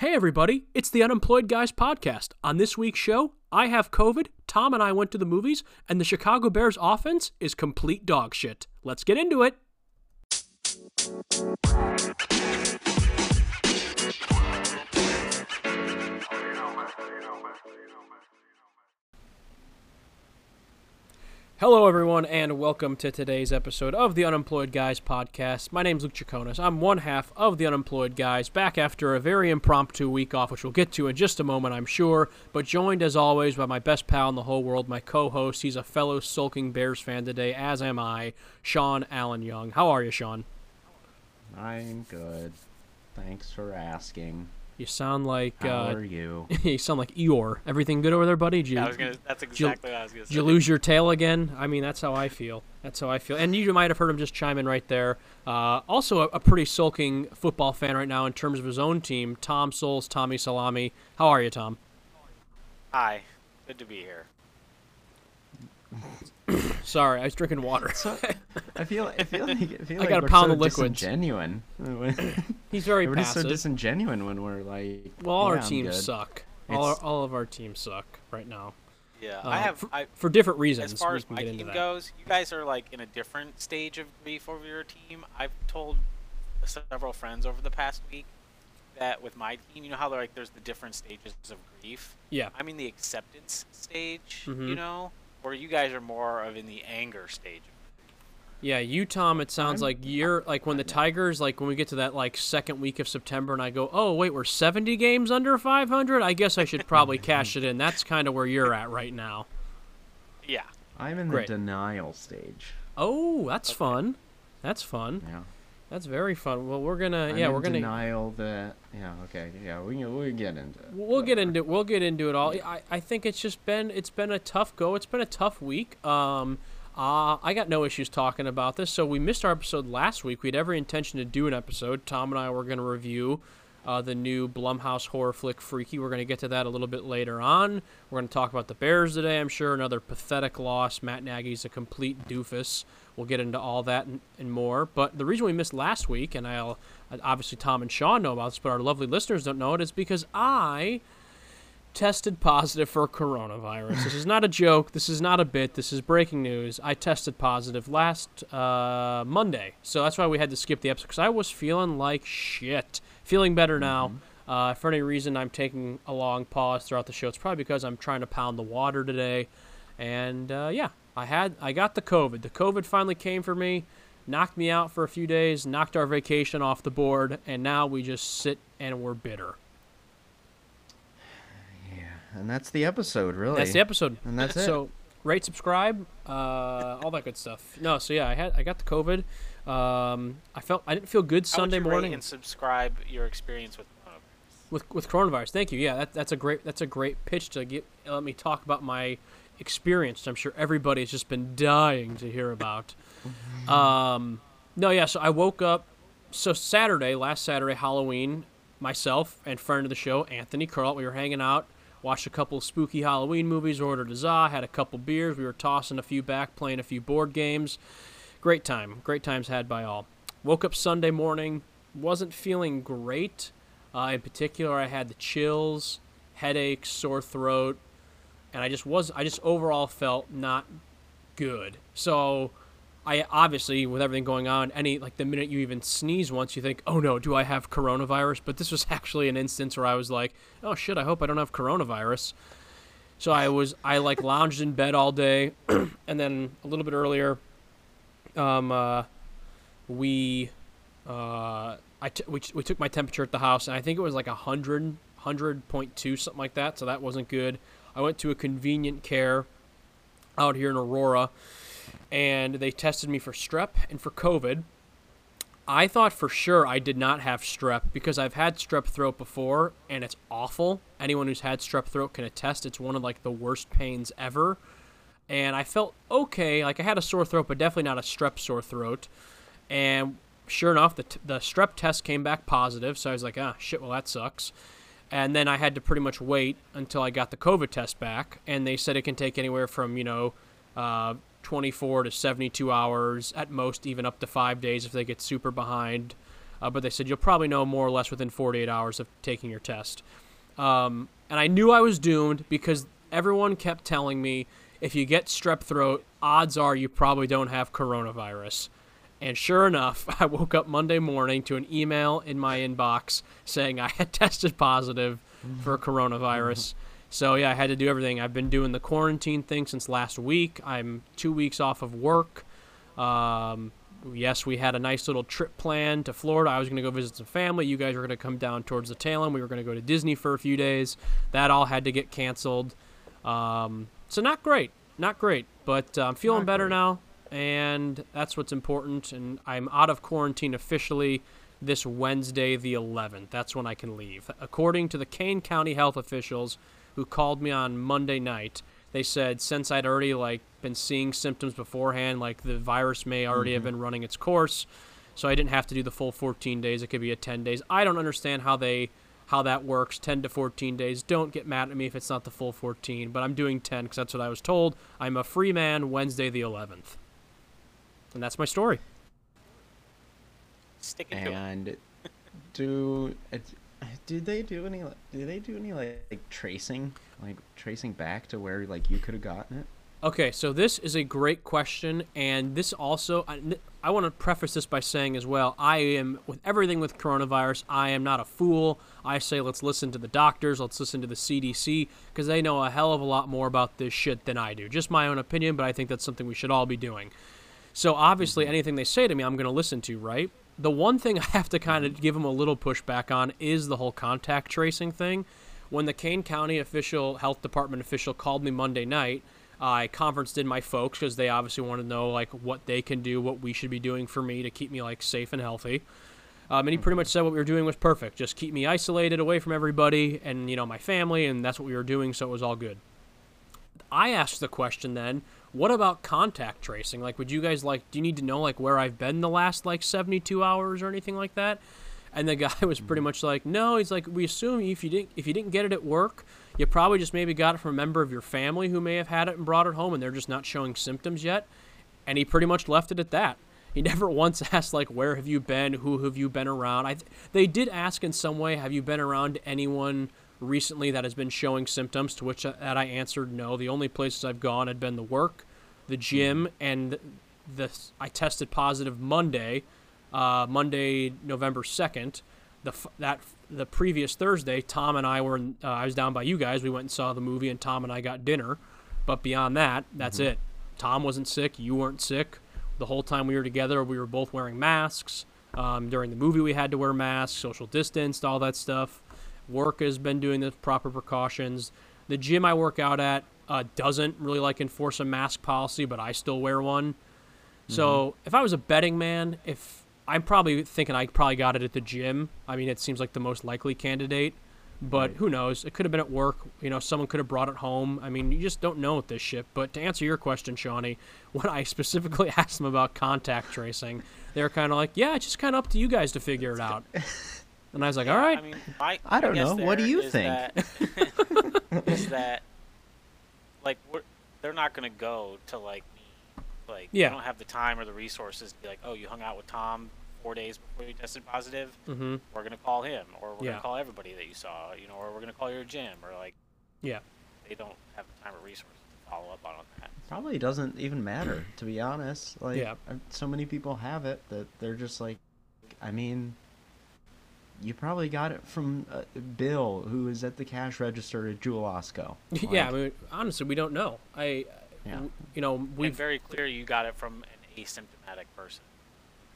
Hey, everybody, it's the Unemployed Guys podcast. On this week's show, I have COVID, Tom and I went to the movies, and the Chicago Bears offense is complete dog shit. Let's get into it. Hello, everyone, and welcome to today's episode of the Unemployed Guys podcast. My name's Luke Jaconis. I'm one half of the Unemployed Guys, back after a very impromptu week off, which we'll get to in just a moment, I'm sure, but joined as always by my best pal in the whole world, my co host. He's a fellow sulking Bears fan today, as am I, Sean Alyn Young. How are you, Sean? I'm good. Thanks for asking. You sound like How uh, are you? you sound like Eeyore. Everything good over there, buddy? You, Yeah, I was gonna. That's exactly what I was gonna Did say. you lose your tail again? I mean, that's how I feel. That's how I feel. And you might have heard him just chime in right there. Uh, also, a, a pretty sulking football fan right now in terms of his own team, Tom Souls, Tommy Salami. How are you, Tom? Hi, good to be here. Sorry, I was drinking water. So, I feel I feel like I feel I like gotta we're pound so the liquids. disingenuine. He's very we're just so passive. disingenuine when we're like. well, all our "Yeah, I'm teams suck. All, our, all of our teams suck right now. Yeah, Uh, I have. for, I, for different reasons. as far as my team goes, you guys are like in a different stage of grief over your team. I've told several friends over the past week that with my team, you know how they're like there's the different stages of grief. Yeah. I'm in the acceptance stage, Mhm. you know, where you guys are more of in the anger stage. Yeah, you, Tom. It sounds I'm- like you're like when the Tigers, like when we get to that like second week of September, and I go, oh wait, we're 70 games under 500. I guess I should probably cash it in. That's kind of where you're at right now. Yeah. I'm in the denial stage. Oh, that's Okay. fun. That's fun. Yeah. That's very fun. Well, we're gonna I'm yeah, we're gonna denial that. Yeah. Okay. Yeah. We can we get into. It. we'll get into we'll get into it all. I, I think it's just been it's been a tough go. It's been a tough week. Um, uh, I got no issues talking about this. So we missed our episode last week. We had every intention to do an episode. Tom and I were going to review uh, the new Blumhouse horror flick Freaky. We're going to get to that a little bit later on. We're going to talk about the Bears today. I'm sure another pathetic loss. Matt Nagy's a complete doofus. We'll get into all that and, and more. But the reason we missed last week, and I'll obviously Tom and Sean know about this, but our lovely listeners don't know it, is because I tested positive for coronavirus. this is not a joke. This is not a bit. This is breaking news. I tested positive last uh, Monday, so that's why we had to skip the episode because I was feeling like shit. Feeling better now. Uh, for any reason, I'm taking a long pause throughout the show. It's probably because I'm trying to pound the water today, and uh, yeah, I had I got the COVID. The COVID finally came for me, knocked me out for a few days, knocked our vacation off the board, and now we just sit and we're bitter. Yeah. And that's the episode, really. That's the episode. And that's it. So rate, subscribe, uh, all that good stuff. No, so yeah, I had I got the COVID. Um, I felt I didn't feel good How would Sunday you rate morning and subscribe your experience with coronavirus? with with coronavirus. Thank you. Yeah, that, that's a great that's a great pitch to get. Let me talk about my experience. I'm sure everybody's just been dying to hear about. Um, no, yeah. So I woke up. So Saturday, last Saturday, Halloween, myself and friend of the show, Anthony Carl, we were hanging out, watched a couple of spooky Halloween movies, ordered a za, had a couple beers, we were tossing a few back, playing a few board games. Great time. Great times had by all. Woke up Sunday morning, wasn't feeling great. Uh, in particular, I had the chills, headaches, sore throat, and I just was I just overall felt not good. So I obviously with everything going on, any like the minute you even sneeze once, you think, oh no, do I have coronavirus? But this was actually an instance where I was like, oh shit, I hope I don't have coronavirus. So I was I like lounged in bed all day, and then a little bit earlier, um, uh, we, uh, I t- we, we took my temperature at the house, and I think it was like a hundred, hundred point two, something like that. So that wasn't good. I went to a convenient care out here in Aurora, and they tested me for strep and for COVID. I thought for sure I did not have strep because I've had strep throat before and it's awful. Anyone who's had strep throat can attest it's one of like the worst pains ever. And I felt okay, like I had a sore throat, but definitely not a strep sore throat. And sure enough, the, t- the strep test came back positive, so I was like, ah, shit, well, that sucks. And then I had to pretty much wait until I got the COVID test back, and they said it can take anywhere from, you know, uh, 24 to 72 hours, at most, even up to five days if they get super behind. uh, but they said you'll probably know more or less within 48 hours of taking your test. Um, and I knew I was doomed because everyone kept telling me if you get strep throat, odds are you probably don't have coronavirus. And sure enough, I woke up Monday morning to an email in my inbox saying I had tested positive for coronavirus. So yeah, I had to do everything. I've been doing the quarantine thing since last week. I'm two weeks off of work. Um, yes, we had a nice little trip planned to Florida. I was going to go visit some family. You guys were going to come down towards the tail end. We were going to go to Disney for a few days. That all had to get canceled. Um, so not great, not great, but uh, I'm feeling Not better great. now, and that's what's important. And I'm out of quarantine officially this Wednesday, the 11th. That's when I can leave. According to the Kane County health officials who called me on Monday night, they said since I'd already like been seeing symptoms beforehand, like the virus may already have mm-hmm. been running its course, so I didn't have to do the full 14 days. It could be a 10 days. I don't understand how they how that works 10 to 14 days don't get mad at me if it's not the full 14 but i'm doing 10 because that's what i was told i'm a free man wednesday the 11th and that's my story Sticking it. And do uh, did they do any did they do any like, like tracing like tracing back to where like you could have gotten it? Okay, so this is a great question, and this also, I, I want to preface this by saying as well, I am, with everything with coronavirus, I am not a fool. I say let's listen to the doctors, let's listen to the CDC, because they know a hell of a lot more about this shit than I do. Just my own opinion, but I think that's something we should all be doing. So obviously, mm-hmm. anything they say to me, I'm going to listen to, right? The one thing I have to kind of mm-hmm. give them a little pushback on is the whole contact tracing thing. When the Kane County official, health department official, called me Monday night, I conferenced in my folks because they obviously want to know like what they can do, what we should be doing for me to keep me like safe and healthy. Um, and he pretty mm-hmm. much said what we were doing was perfect. Just keep me isolated away from everybody and you know my family, and that's what we were doing. So it was all good. I asked the question then, what about contact tracing? Like, would you guys like? Do you need to know like where I've been the last like 72 hours or anything like that? And the guy was pretty mm-hmm. much like, no. He's like, we assume if you didn't if you didn't get it at work, you probably just maybe got it from a member of your family who may have had it and brought it home, and they're just not showing symptoms yet. And he pretty much left it at that. He never once asked like, where have you been? Who have you been around? I th- they did ask in some way, have you been around anyone recently that has been showing symptoms? To which uh, that I answered no. The only places I've gone had been the work, the gym, and the I tested positive Monday, uh, Monday November second. The that the previous Thursday, Tom and I were in, uh, I was down by you guys. We went and saw the movie, and Tom and I got dinner. But beyond that, that's it. Tom wasn't sick. You weren't sick. The whole time we were together, we were both wearing masks. Um, during the movie, we had to wear masks, social distanced, all that stuff. Work has been doing the proper precautions. The gym I work out at uh, doesn't really like enforce a mask policy, but I still wear one. So if I was a betting man, if I'm probably thinking I probably got it at the gym. I mean, it seems like the most likely candidate, but Right. who knows? It could have been at work. You know, someone could have brought it home. I mean, you just don't know with this shit. But to answer your question, Shawnee, when I specifically asked them about contact tracing, they were kind of like, "Yeah, it's just kind of up to you guys to figure it out." And I was like, "All right." I mean, my, I don't guess know. What do you is think? That, is that like we're, they're not gonna go to like me, like Yeah. they don't have the time or the resources to be like, oh, you hung out with Tom four days before you tested positive. mm-hmm. We're gonna call him, or we're Yeah. gonna call everybody that you saw, you know, or we're gonna call your gym, or like Yeah. they don't have the time or resources to follow up on that. Probably doesn't even matter to be honest. Like Yeah. so many people have it that they're just like I mean you probably got it from uh, Bill who is at the cash register at Jewel Osco. yeah. I mean, honestly, we don't know. I, Yeah. w- you know, We we've very clear you got it from an asymptomatic person.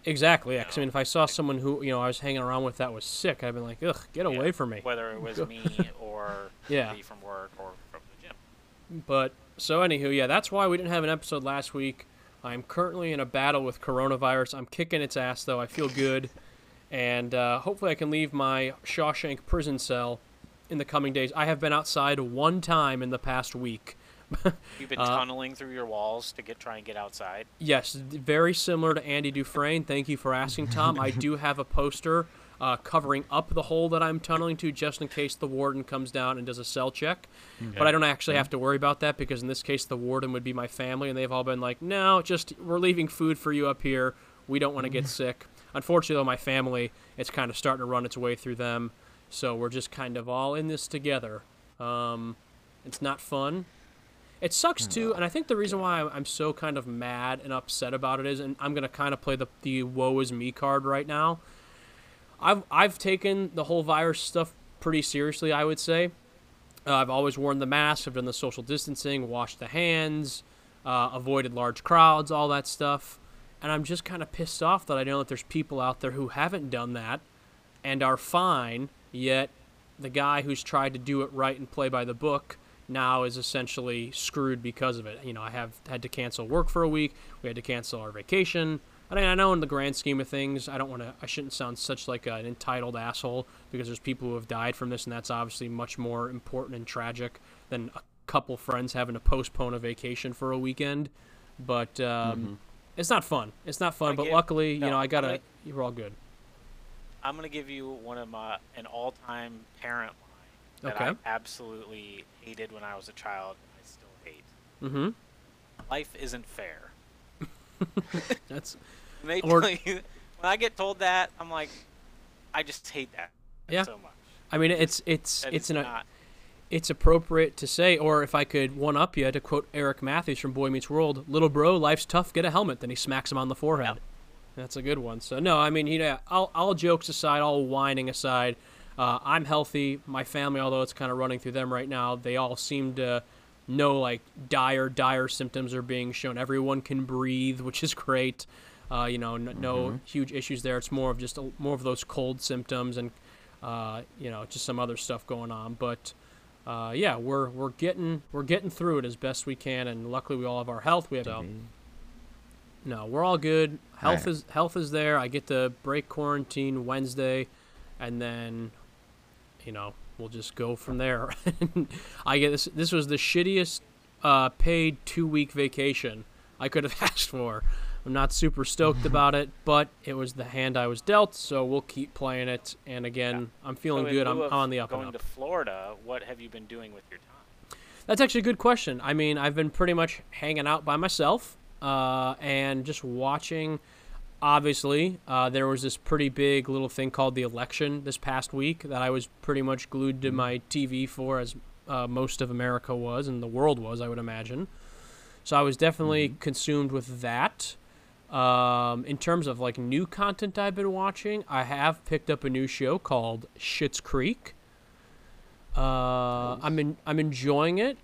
exactly. Yeah. 'cause, I mean, if I saw someone who you know I was hanging around with that was sick, I'd been like, "Ugh, get Yeah, away from me." Whether it was me or Yeah. somebody from work or from the gym. But so anywho, yeah, that's why we didn't have an episode last week. I'm currently in a battle with coronavirus. I'm kicking its ass though. I feel good, and uh, hopefully I can leave my Shawshank prison cell in the coming days. I have been outside one time in the past week. You've been Uh, tunneling through your walls to get try and get outside. Yes, very similar to Andy Dufresne. Thank you for asking, Tom. I do have a poster uh, covering up the hole that I'm tunneling to just in case the warden comes down and does a cell check. But I don't actually have to worry about that because in this case, the warden would be my family, and they've all been like, no, just we're leaving food for you up here. We don't want to get sick. Unfortunately, though, my family it's kind of starting to run its way through them, so we're just kind of all in this together. Um, it's not fun. It sucks too, and I think the reason why I'm- so kind of mad and upset about it is, and I'm gonna kind of play the the woe is me card right now. I've I've taken the whole virus stuff pretty seriously. I would say. Uh, I've always worn the mask. I've done the social distancing, washed the hands, uh, avoided large crowds, all that stuff. And I'm just kind of pissed off that I know that there's people out there who haven't done that and are fine, yet the guy who's tried to do it right and play by the book now is essentially screwed because of it. You know, I have had to cancel work for a week. We had to cancel our vacation. I mean, I know in the grand scheme of things, I don't want to. I shouldn't sound such like an entitled asshole because there's people who have died from this, and that's obviously much more important and tragic than a couple friends having to postpone a vacation for a weekend. But um, it's not fun. It's not fun. But get- luckily, no, you know, I gotta. gonna- You're all good. I'm gonna give you one of my an all-time parent line that Okay. I absolutely hated when I was a child, and I still hate. Mm-hmm. Life isn't fair. That's When, they you, when I get told that, I'm like, I just hate that Yeah. so much. I mean, it's it's That it's an not. It's appropriate to say, or if I could one up you, to quote Eric Matthews from Boy Meets World, "Little bro, life's tough. Get a helmet." Then he smacks him on the forehead. That's a good one. So no, I mean, you know, all, all jokes aside, all whining aside, uh, I'm healthy. My family, although it's kind of running through them right now, they all seem to know like dire, dire symptoms are being shown. Everyone can breathe, which is great. Uh, you know, n- no huge issues there. It's more of just a, more of those cold symptoms and uh, you know just some other stuff going on. But uh, yeah, we're we're getting we're getting through it as best we can, and luckily we all have our health. We have so, no, we're all good. Health Alright. is health is there. I get to break quarantine Wednesday, and then, you know, we'll just go from there. I get this. This was the shittiest uh, paid two week vacation I could have asked for. I'm not super stoked about it, but it was the hand I was dealt, so we'll keep playing it. And again, I'm feeling So good. I'm, I'm on the up Going and up. to Florida, what have you been doing with your time? That's actually a good question. I mean, I've been pretty much hanging out by myself uh, and just watching. Obviously, uh, there was this pretty big little thing called the election this past week that I was pretty much glued to my TV for, as uh, most of America was and the world was, I would imagine. So I was definitely consumed with that. Um, in terms of like new content I've been watching, I have picked up a new show called Schitt's Creek. Uh, I'm in, I'm enjoying it.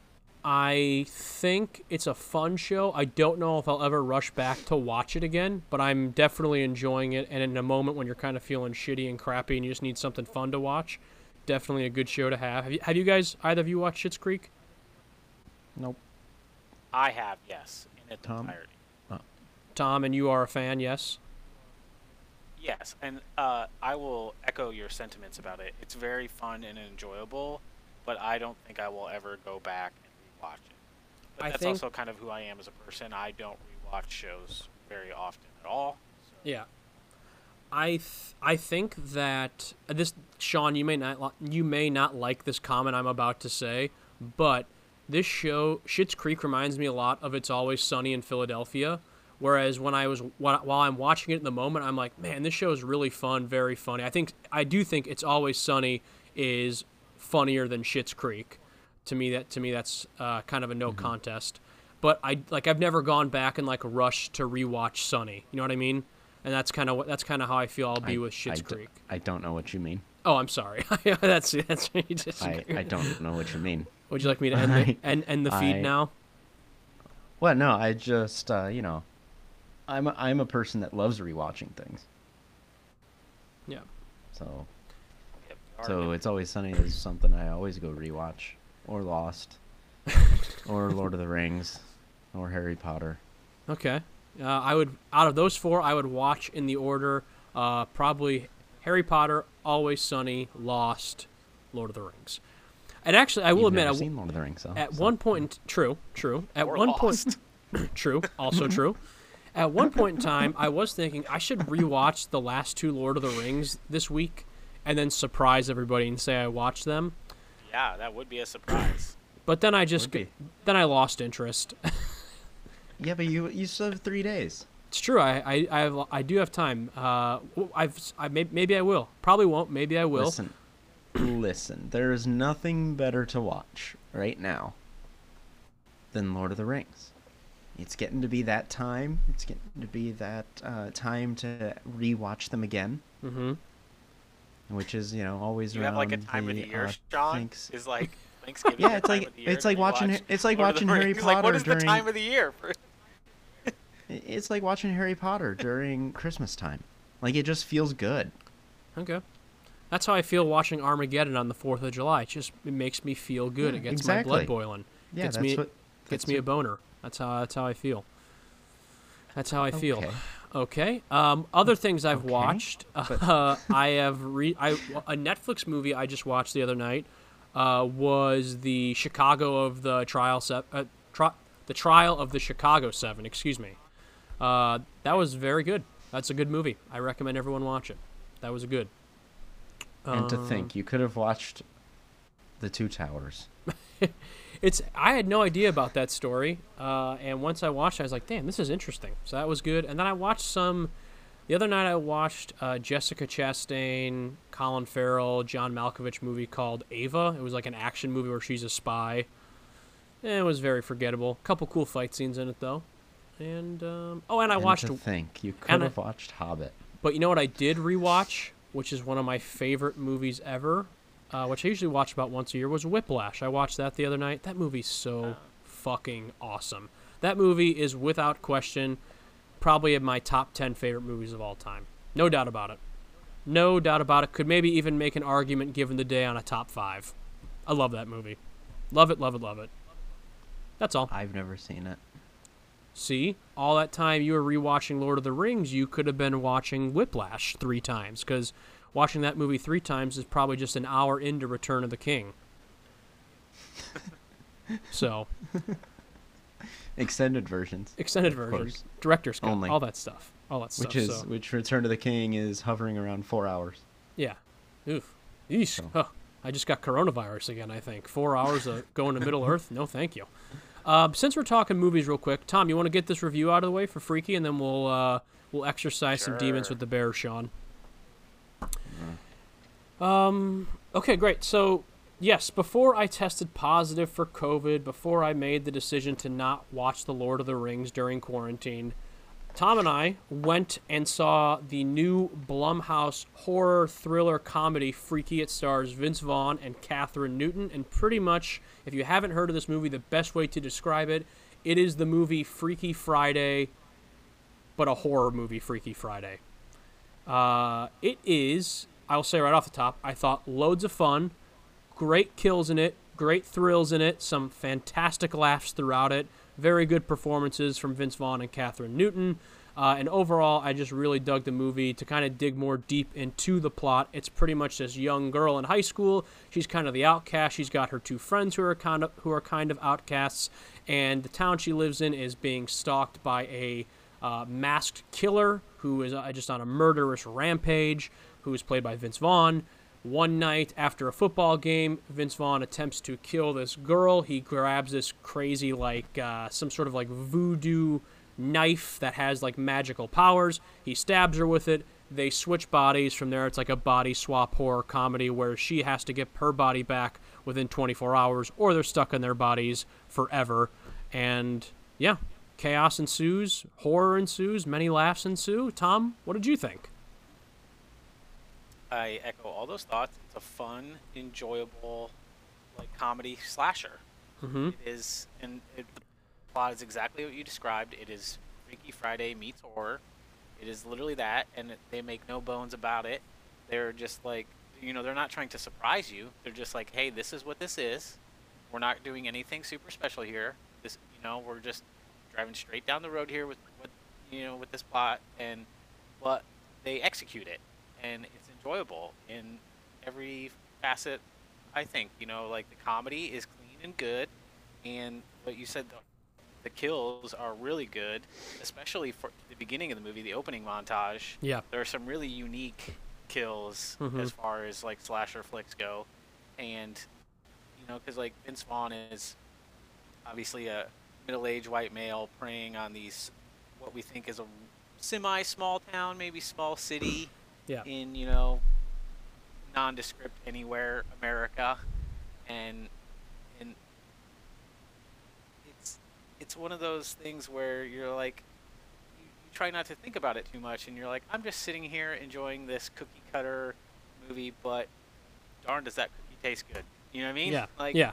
I think it's a fun show. I don't know if I'll ever rush back to watch it again, but I'm definitely enjoying it. And in a moment when you're kind of feeling shitty and crappy and you just need something fun to watch, definitely a good show to have. Have you, have you guys either of you watched Schitt's Creek? Nope. I have, yes, in its Tom? entirety. Tom, and you are a fan, yes. Yes, and uh, I will echo your sentiments about it. It's very fun and enjoyable, but I don't think I will ever go back and rewatch it. But I that's think- also kind of who I am as a person. I don't rewatch shows very often at all. So. Yeah. I th- I think that this Sean, you may not li- you may not like this comment I'm about to say, but this show Schitt's Creek reminds me a lot of It's Always Sunny in Philadelphia. Whereas when I was while I'm watching it in the moment, I'm like, man, this show is really fun, very funny. I think I do think It's Always Sunny is funnier than Schitt's Creek. To me, that to me that's uh, kind of a no contest. But I like I've never gone back and like rushed to rewatch Sunny. You know what I mean? And that's kind of what that's kind of how I feel I'll be I- with Schitt's I d- Creek. I don't know what you mean. Oh, I'm sorry. that's that's you I, disagree. I don't know what you mean. Would you like me to end the, end, end the feed I- now? Well, no, I just uh, you know, I'm a, I'm a person that loves rewatching things. Yeah. So Yep, so it's always sunny is something I always go rewatch, or Lost, or Lord of the Rings, or Harry Potter. Okay. Uh, I would out of those four, I would watch in the order uh, probably Harry Potter, Always Sunny, Lost, Lord of the Rings. And actually, I will You've admit, never I w- seen Lord of the Rings, though. at so- one point, true, true. At Or one Lost. point, true, also true. At one point in time, I was thinking I should rewatch the last two Lord of the Rings this week, and then surprise everybody and say I watched them. yeah, that would be a surprise. But then I just then I lost interest. Yeah, but you you still have three days. It's true. I I I, have, I do have time. Uh, w- I've s- I may, maybe I will. Probably won't. Maybe I will. Listen, listen. There is nothing better to watch right now than Lord of the Rings. It's getting to be that time. It's getting to be that uh, time to rewatch them again, Mm-hmm. which is you know always You around have like a time of the year, uh, Sean. thanks- Is like Thanksgiving. Yeah, it's like- the it's like watching it's like Lord watching Harry Rings. Like, what Potter is the time of the year? For... It's like watching Harry Potter during Christmas time. Like it just feels good. Okay. That's how I feel watching Armageddon on the Fourth of July. It just it makes me feel good. Yeah, it gets exactly. my blood boiling. Yeah, gets that's me what gets that's me a boner. That's how that's how I feel. That's how I feel. Okay. Okay. Um, other things I've Okay, watched. Uh, I have re I a Netflix movie I just watched the other night uh, was the Chicago of the trial se- uh, tri- the trial of the Chicago Seven. Excuse me. Uh, that was very good. That's a good movie. I recommend everyone watch it. That was good. And to Um, think, you could have watched the Two Towers. it's I had no idea about that story, uh, and once I watched, it, I was like, "Damn, this is interesting." So that was good. And then I watched some. The other night, I watched uh, Jessica Chastain, Colin Farrell, John Malkovich movie called Ava. It was like an action movie where she's a spy. Eh, It was very forgettable. Couple cool fight scenes in it though, and um, oh, and I and watched. To think, you could and I- have watched Hobbit. But you know what I did rewatch, which is one of my favorite movies ever, uh, which I usually watch about once a year, was Whiplash. I watched that the other night. That movie's so fucking awesome. That movie is without question probably in my top 10 favorite movies of all time. No doubt about it. No doubt about it. Could maybe even make an argument given the day on a top 5. I love that movie. Love it, love it, love it. That's all. I've never seen it. See, all that time you were rewatching Lord of the Rings, you could have been watching Whiplash three times because watching that movie three times is probably just an hour into Return of the King. so, Extended versions, extended Of version, course. director's cut, Only. all that stuff, all that stuff. which is so, which Return to the King is hovering around four hours. yeah, oof, Yeesh. So. Huh. I just got coronavirus again. I think four hours of going to Middle Earth. No, thank you. Uh, since we're talking movies, real quick, Tom, you want to get this review out of the way for Freaky, and then we'll uh, we'll exercise some demons with the bear, Sean. Um. Okay, great. So, yes, before I tested positive for COVID, before I made the decision to not watch The Lord of the Rings during quarantine, Tom and I went and saw the new Blumhouse horror thriller comedy Freaky. It stars Vince Vaughn and Kathryn Newton. And pretty much, if you haven't heard of this movie, the best way to describe it, it is the movie Freaky Friday, but a horror movie Freaky Friday. Uh, it is, I'll say right off the top, I thought loads of fun, great kills in it, great thrills in it, some fantastic laughs throughout it, very good performances from Vince Vaughn and Kathryn Newton. Uh, and overall, I just really dug the movie to kind of dig more deep into the plot. It's pretty much this young girl in high school. She's kind of the outcast. She's got her two friends who are kind of who are kind of outcasts, and the town she lives in is being stalked by a uh, masked killer who is uh, just on a murderous rampage. Who is played by Vince Vaughn. One night after a football game, Vince Vaughn attempts to kill this girl. He grabs this crazy, like, uh, some sort of like voodoo knife that has like magical powers. He stabs her with it. They switch bodies. From there, it's like a body swap horror comedy where she has to get her body back within 24 hours or they're stuck in their bodies forever. And yeah, chaos ensues, horror ensues, many laughs ensue. Tom, what did you think? I echo all those thoughts. It's a fun, enjoyable, like comedy slasher. Mm-hmm. It is, and it, the plot is exactly what you described. It is Freaky Friday meets horror. It is literally that, and it, they make no bones about it. They're just like, you know, they're not trying to surprise you. They're just like, hey, this is what this is. We're not doing anything super special here. This, you know, we're just driving straight down the road here with, with you know, with this plot, and but they execute it, and enjoyable in every facet. I think you know, like the comedy is clean and good, and what you said, the, the kills are really good, especially for the beginning of the movie, the opening montage. Yeah. There are some really unique kills Mhm. as far as like slasher flicks go, and you know, because like Vince Vaughn is obviously a middle-aged white male preying on these what we think is a semi small town, maybe small city Yeah. in you know nondescript anywhere America, and and it's it's one of those things where you're like you, you try not to think about it too much, and you're like I'm just sitting here enjoying this cookie cutter movie, but darn does that cookie taste good? You know what I mean? Yeah. Like yeah.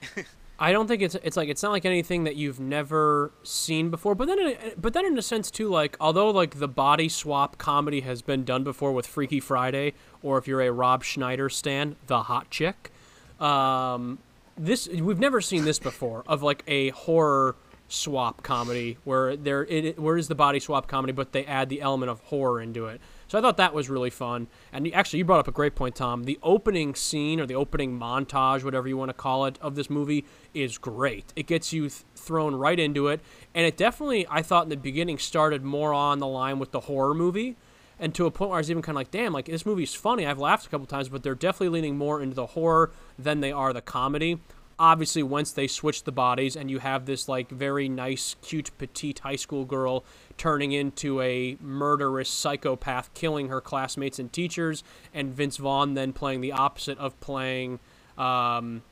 I don't think it's it's like it's not like anything that you've never seen before. But then, but then in a sense too, like although like the body swap comedy has been done before with Freaky Friday, or if you're a Rob Schneider stan, The Hot Chick, um, this we've never seen this before of like a horror swap comedy where there it where is the body swap comedy, but they add the element of horror into it. So I thought that was really fun. And actually, you brought up a great point, Tom. The opening scene or the opening montage, whatever you want to call it, of this movie is great. It gets you th- thrown right into it, and it definitely, I thought in the beginning, started more on the line with the horror movie. And to a point where I was even kind of like, damn, like this movie's funny. I've laughed a couple times, but they're definitely leaning more into the horror than they are the comedy obviously once they switch the bodies and you have this like very nice cute petite high school girl turning into a murderous psychopath killing her classmates and teachers and vince vaughn then playing the opposite of playing um,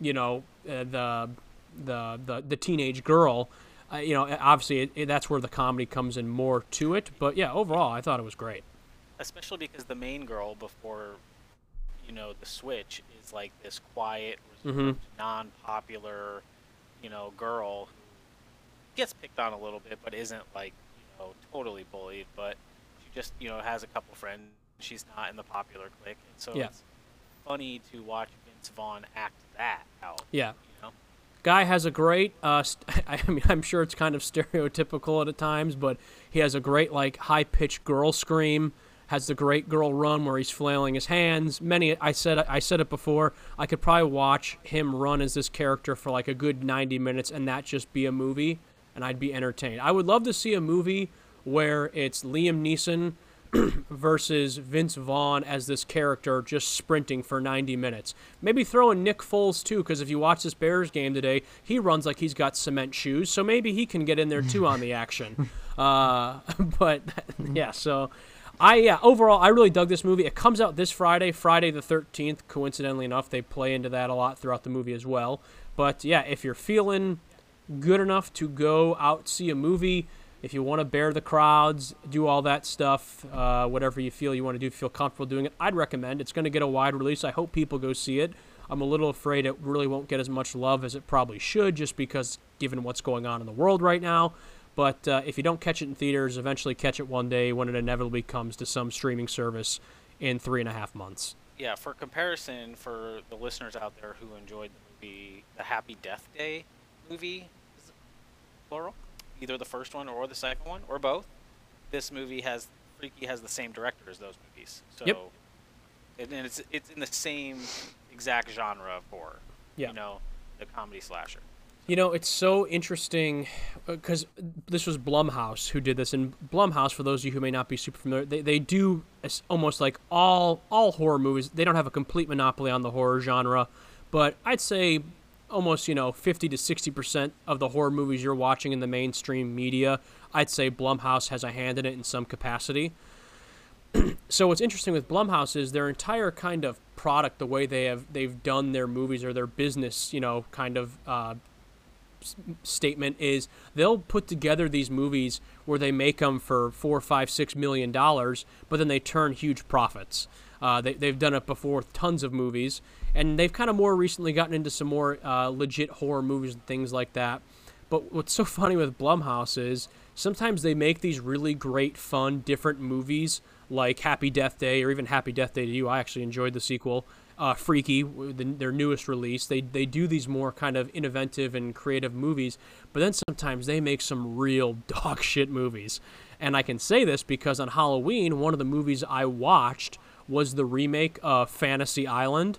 you know uh, the, the the the teenage girl. Uh, you know obviously it, it, that's where the comedy comes in more to it but yeah overall i thought it was great. Especially because the main girl before you know the switch is like this quiet reserved, non-popular you know girl who gets picked on a little bit but isn't like know totally bullied but she just you know has a couple friends she's not in the popular clique and so Yeah. it's funny to watch vince vaughn act that out yeah you know Guy has a great. Uh, st- I mean, I'm sure it's kind of stereotypical at times, but he has a great like high pitched girl scream. Has the great girl run where he's flailing his hands. Many I said I said it before. I could probably watch him run as this character for like a good 90 minutes, and that just be a movie, and I'd be entertained. I would love to see a movie where it's Liam Neeson versus Vince Vaughn as this character just sprinting for 90 minutes. Maybe throw in Nick Foles too, because if you watch this Bears game today, he runs like he's got cement shoes, so maybe he can get in there too on the action. Uh, but yeah, so I yeah overall I really dug this movie. It comes out this Friday, Friday the 13th. Coincidentally enough, they play into that a lot throughout the movie as well. But yeah, if you're feeling good enough to go out see a movie. If you want to bear the crowds do all that stuff uh, whatever you feel you want to do feel comfortable doing it i'd recommend. It's going to get a wide release. I hope people go see it. I'm a little afraid it really won't get as much love as it probably should just because given what's going on in the world right now. But uh, if you don't catch it in theaters eventually catch it one day when it inevitably comes to some streaming service in three and a half months. Yeah for comparison for the listeners out there who enjoyed the movie the happy death day movie plural either the first one or the second one or both this movie has freaky has the same director as those movies so Yep. and, and it's it's in the same exact genre of horror Yeah. you know the comedy slasher You know, it's so interesting uh, because this was Blumhouse who did this, and Blumhouse, for those of you who may not be super familiar, they, they do almost like all all horror movies. They don't have a complete monopoly on the horror genre, but I'd say almost you know 50 to 60 percent of the horror movies you're watching in the mainstream media, I'd say Blumhouse has a hand in it in some capacity. so what's interesting with Blumhouse is their entire kind of product, the way they have they've done their movies or their business, you know, kind of uh, statement is they'll put together these movies where they make them for four, five, six million dollars, but then they turn huge profits. Uh, they, they've done it before with tons of movies, and they've kind of more recently gotten into some more uh, legit horror movies and things like that. But what's so funny with Blumhouse is sometimes they make these really great, fun, different movies like Happy Death Day or even Happy Death Day to You. I actually enjoyed the sequel. Uh, Freaky, the, their newest release. They they do these more kind of innovative and creative movies, but then sometimes they make some real dog shit movies. And I can say this because on Halloween, one of the movies I watched was the remake of Fantasy Island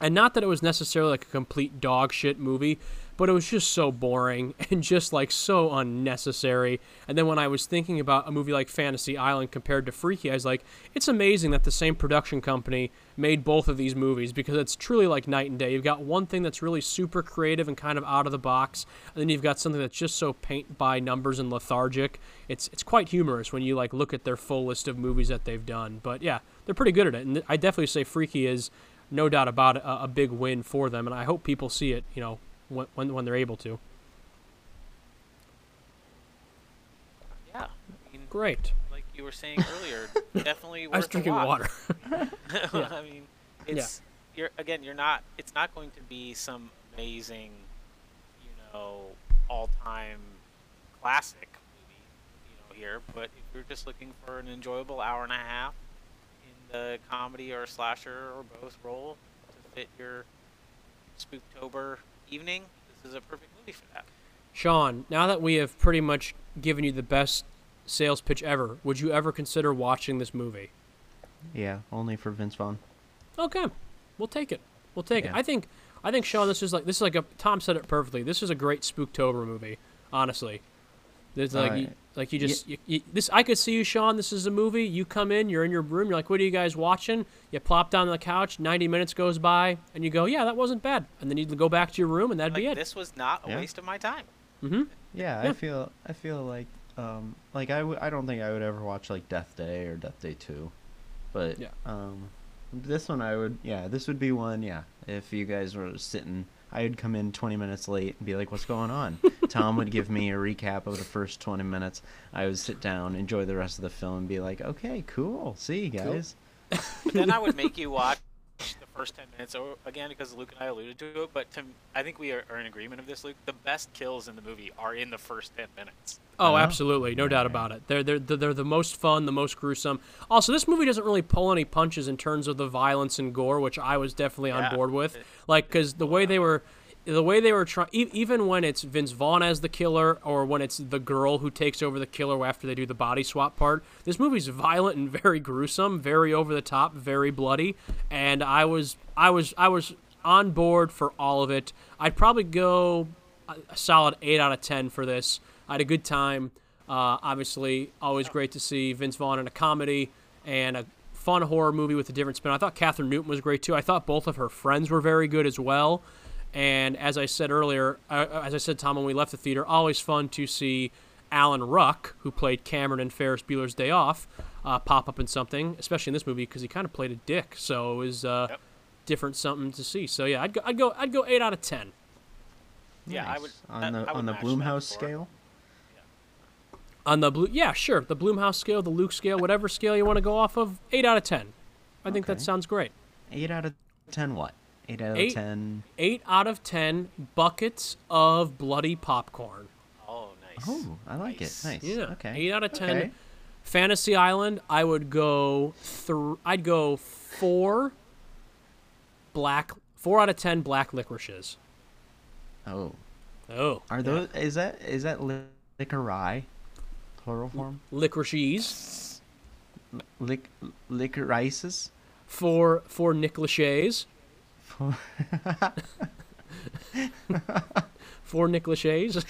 And not that it was necessarily like a complete dog shit movie, but it was just so boring and just like so unnecessary. And then when I was thinking about a movie like Fantasy Island compared to Freaky, I was like, it's amazing that the same production company made both of these movies because it's truly like night and day. You've got one thing that's really super creative and kind of out of the box, and then you've got something that's just so paint by numbers and lethargic. It's it's quite humorous when you like look at their full list of movies that they've done. But yeah, they're pretty good at it, and I definitely say Freaky is no doubt about it, a, a big win for them, and I hope people see it. You know, when when, when they're able to. Yeah. I mean, Great. like you were saying earlier, definitely worth I was drinking watch. water. Yeah. I mean, it's you're again, you're not. It's not going to be some amazing, you know, all-time classic movie, you know, here. But if you're just looking for an enjoyable hour and a half in the comedy or slasher or both role to fit your Spooktober evening, this is a perfect movie for that. Sean, now that we have pretty much given you the best sales pitch ever, would you ever consider watching this movie? Yeah, only for Vince Vaughn. Okay, we'll take it. We'll take it. I think I think Sean, this is like this is like a Tom said it perfectly. This is a great Spooktober movie. Honestly, there's like you, like you just you, you, this. I could see you, Sean. This is a movie. You come in, you're in your room. You're like, what are you guys watching? You plop down on the couch. Ninety minutes goes by, and you go, yeah, that wasn't bad. And then you go back to your room, and that'd Like be it. this was not a Yeah. waste of my time. mm-hmm. Yeah, Yeah. I feel I feel like um like I w- I don't think I would ever watch like Death Day or Death Day 2. But Yeah. um this one I would yeah, this would be one, yeah. If you guys were sitting I would come in 20 minutes late and be like, "What's going on?" Tom would give me a recap of the first 20 minutes. I would sit down, enjoy the rest of the film, and be like, "Okay, cool. See you Cool. guys." then I would make you watch the first ten minutes o- again because Luke and I alluded to it. But to, I think we are, are in agreement of this, Luke. The best kills in the movie are in the first ten minutes. Oh, Uh-huh. absolutely, no doubt about it. They're, they're they're they're the most fun, the most gruesome. Also, this movie doesn't really pull any punches in terms of the violence and gore, which I was definitely on Yeah. board with. Like, because the way they were, the way they were trying, even when it's Vince Vaughn as the killer, or when it's the girl who takes over the killer after they do the body swap part, this movie's violent and very gruesome, very over the top, very bloody. And I was I was I was on board for all of it. I'd probably go a a solid eight out of ten for this. I had a good time. Uh, obviously, always great to see Vince Vaughn in a comedy and a fun horror movie with a different spin. I thought Kathryn Newton was great too. I thought both of her friends were very good as well. And as I said earlier, uh, as I said, Tom, when we left the theater, always fun to see Alan Ruck, who played Cameron in Ferris Bueller's Day Off, uh, pop up in something, especially in this movie because he kind of played a dick. So it was uh, Yep. different something to see. So yeah, I'd go, I'd go, I'd go eight out of ten. Yeah, I Nice. would- on the I would on the Blumhouse score. scale. On the blue, yeah, sure, the Blumhouse scale, the Luke scale, whatever scale you want to go off of, eight out of ten. I think that sounds great. 8 out of 10 what? 8 out of Eight? 10. Eight out of ten buckets of bloody popcorn. Oh, nice. Oh, I like Nice. it. Nice. Yeah, Okay. eight out of ten. Okay. Fantasy Island, I would go thr I'd go four black, four out of ten black licorices. Oh. Oh, Are those is that is that li- licori? Plural form? licorices? Lic licorices? Four four Nick Lachey's. Four Nick Lachey's.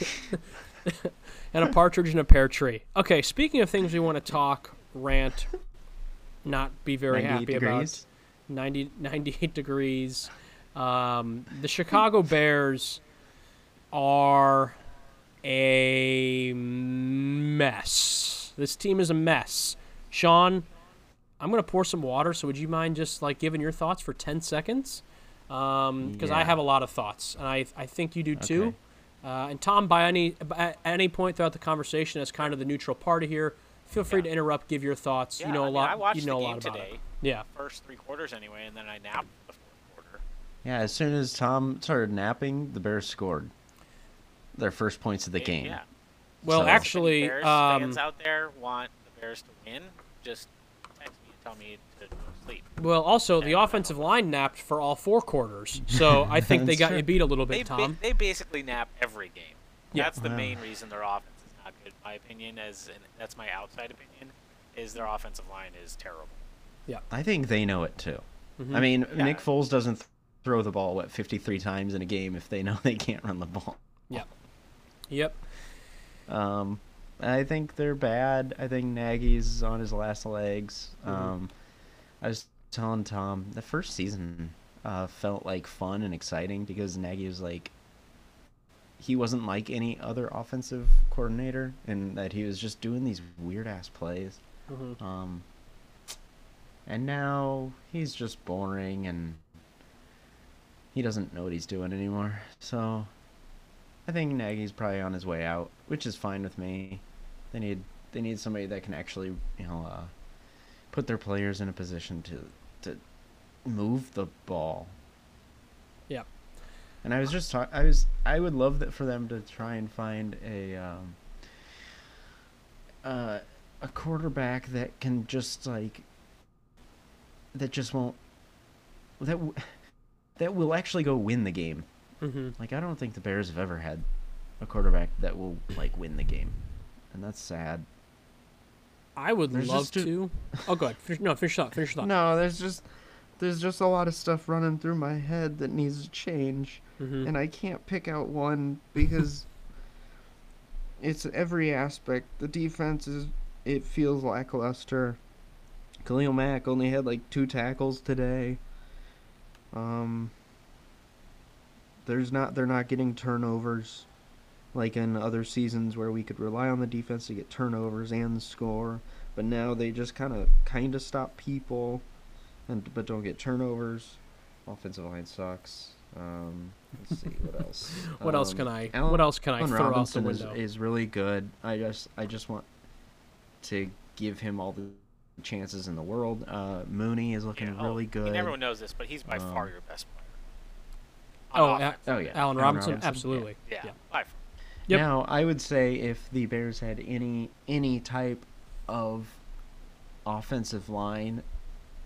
and a partridge in a pear tree. Okay, speaking of things we want to talk, rant, not be very happy degrees? about. 90, 98 degrees. Um, the Chicago Bears are a mess. This team is a mess. Sean, I'm gonna pour some water. So would you mind just like giving your thoughts for 10 seconds? Because I Yeah. have a lot of thoughts, and I I think you do too. Okay. Uh, and Tom, by any at any point throughout the conversation, as kind of the neutral party here, feel free Yeah. to interrupt, give your thoughts. Yeah, you know I a mean, lot. I watched you know the a game lot about today, it. Yeah. first three quarters anyway, and then I napped the fourth quarter. Yeah, as soon as Tom started napping, the Bears scored their first points of the Yeah, game. Yeah. Well, So- actually, Bears um, fans out there want the Bears to win. Just text me and tell me to go to sleep. well, also the offensive line napped for all four quarters, so I think they got true. you beat a little They, bit, ba- Tom. they basically nap every game. Yeah. That's the Wow. main reason their offense is not good, in my opinion. As and that's my outside opinion, is their offensive line is terrible. Yeah, I think they know it too. Mhm. I mean, Yeah. Nick Foles doesn't throw the ball what 53 times in a game if they know they can't run the ball. Yep. Yep. Um, I think they're bad. I think Nagy's on his last legs. Mhm. Um, I was telling Tom the first season uh, felt like fun and exciting because Nagy was like he wasn't like any other offensive coordinator in that he was just doing these weird ass plays. hmm Um, and now he's just boring and he doesn't know what he's doing anymore. So I think Nagy's probably on his way out, which is fine with me. They need they need somebody that can actually you know uh, put their players in a position to to move the ball. Yeah. And I was just talk- I was I would love that for them to try and find a um, uh, a quarterback that can just like that just won't that w- that will actually go win the game. hmm Like I don't think the Bears have ever had a quarterback that will like win the game, and that's sad. I would There's love to. Oh, go ahead. Finish, no, finish up. Finish up. No, there's just there's just a lot of stuff running through my head that needs to change, hmm and I can't pick out one because it's every aspect. The defense is it feels lackluster. Khalil Mack only had like two tackles today. Um there's not they're not getting turnovers like in other seasons where we could rely on the defense to get turnovers and score, but now they just kind of kind of stop people and but don't get turnovers. Offensive line sucks. Um, let's see what else. What else Um, can I? Allen- what else can I Allen throw out the Robinson is, window? is really good. I just I just want to give him all the chances in the world. Uh, Mooney is looking Yeah, oh, really I good. mean, everyone knows this, but he's by far Um, your best player. Oh, On yeah. offense. oh yeah, Allen Robinson, absolutely. yeah, yeah. by far. Yep. Now I would say if the Bears had any any type of offensive line,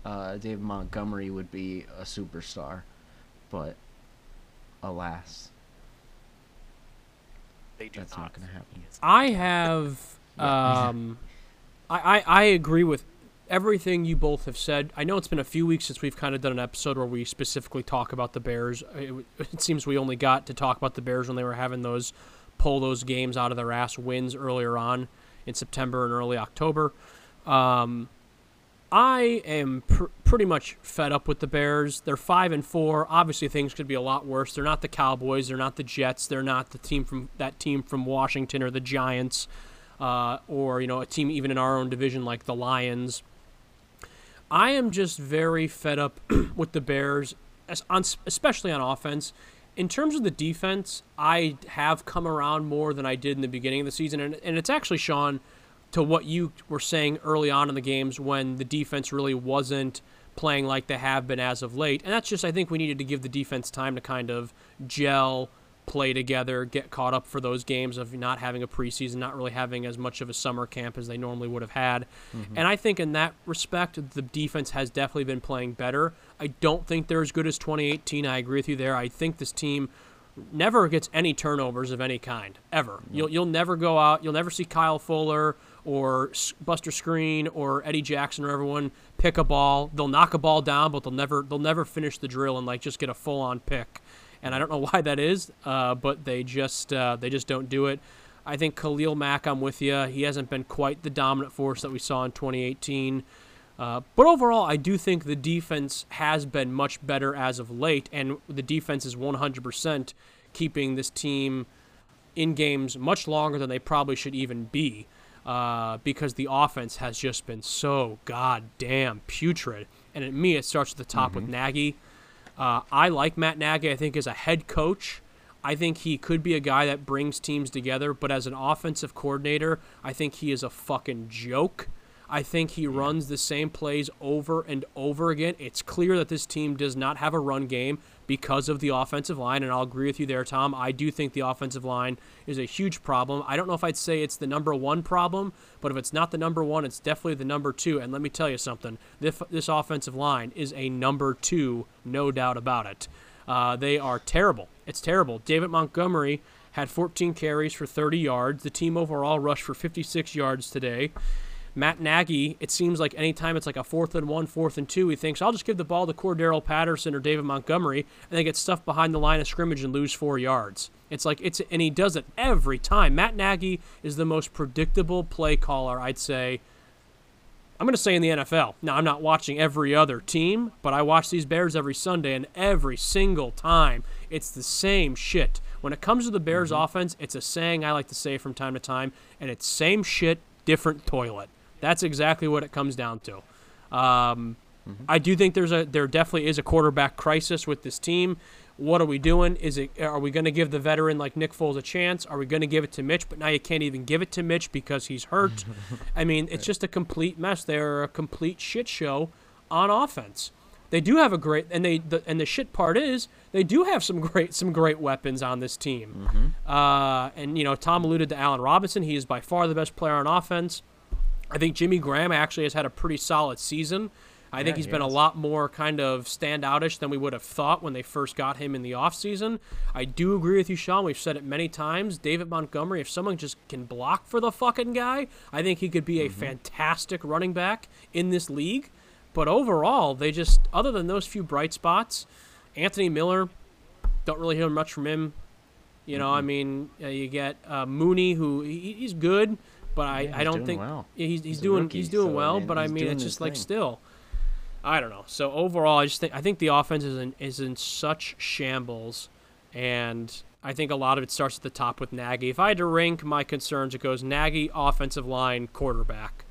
uh, David Montgomery would be a superstar, but alas, They do that's not going to happen. I have. Um, I, I I agree with everything you both have said. I know it's been a few weeks since we've kind of done an episode where we specifically talk about the Bears. It, it seems we only got to talk about the Bears when they were having those pull those games out of their ass wins earlier on in September and early October. Um, I am pr- pretty much fed up with the Bears. They're five and four. Obviously, things could be a lot worse. They're not the Cowboys. They're not the Jets. They're not the team from that team from Washington or the Giants, uh, or you know a team even in our own division like the Lions. I am just very fed up with the Bears, especially on offense. In terms of the defense, I have come around more than I did in the beginning of the season, and, and it's actually Sean to what you were saying early on in the games when the defense really wasn't playing like they have been as of late. And that's just, I think we needed to give the defense time to kind of gel, play together, get caught up for those games of not having a preseason, not really having as much of a summer camp as they normally would have had. Mm-hmm. And I think in that respect, the defense has definitely been playing better. I don't think they're as good as 2018. I agree with you there. I think this team never gets any turnovers of any kind ever. You'll you'll never go out. You'll never see Kyle Fuller or Buster Skrine or Eddie Jackson or everyone pick a ball. They'll knock a ball down, but they'll never they'll never finish the drill and like just get a full on pick. And I don't know why that is, uh, but they just uh, they just don't do it. I think Khalil Mack, I'm with you. He hasn't been quite the dominant force that we saw in 2018. Uh, but overall, I do think the defense has been much better as of late, and the defense is 100% keeping this team in games much longer than they probably should even be uh, because the offense has just been so goddamn putrid. And at me, it starts at the top with Nagy. Uh, I like Matt Nagy, I think, as a head coach. I think he could be a guy that brings teams together, but as an offensive coordinator, I think he is a fucking joke. I think he runs the same plays over and over again. It's clear that this team does not have a run game because of the offensive line, and I'll agree with you there, Tom. I do think the offensive line is a huge problem. I don't know if I'd say it's the number one problem, but if it's not the number one, it's definitely the number two. And let me tell you something this, this offensive line is a number two, no doubt about it. Uh, they are terrible. It's terrible. David Montgomery had 14 carries for 30 yards. The team overall rushed for 56 yards today. Matt Nagy, it seems like anytime it's like a fourth and one, fourth and two, he thinks I'll just give the ball to Cordarrelle Patterson or David Montgomery, and they get stuffed behind the line of scrimmage and lose four yards. It's like it's and he does it every time. Matt Nagy is the most predictable play caller, I'd say. I'm going to say in the NFL. Now, I'm not watching every other team, but I watch these Bears every Sunday, and every single time it's the same shit. When it comes to the Bears mm-hmm. offense, it's a saying I like to say from time to time, and it's same shit, different toilet. That's exactly what it comes down to. Um, I do think there's a there definitely is a quarterback crisis with this team. What are we doing? Is it are we going to give the veteran like Nick Foles a chance? Are we going to give it to Mitch? But now you can't even give it to Mitch because he's hurt. I mean, it's just a complete mess. They're a complete shit show on offense. They do have a great and they the, and the shit part is they do have some great some great weapons on this team. Uh, and you know, Tom alluded to Allen Robinson. He is by far the best player on offense. I think Jimmy Graham actually has had a pretty solid season. I think Yeah, he's he been a lot more kind of standoutish than we would have thought when they first got him in the offseason. I do agree with you, Sean. We've said it many times. David Montgomery, if someone just can block for the fucking guy, I think he could be a Mm-hmm. fantastic running back in this league. But overall, they just, other than those few bright spots, Anthony Miller, don't really hear much from him. You know, I mean, uh, you get uh, Mooney, who he, he's good, but I, Yeah, I don't think well. yeah, he's, he's, He's doing rookie, he's doing so, I well. mean, but I mean, it's just like thing. still, I don't know. So overall, I just think I think the offense is in is in such shambles, and I think a lot of it starts at the top with Nagy. If I had to rank my concerns, it goes Nagy, offensive line, quarterback.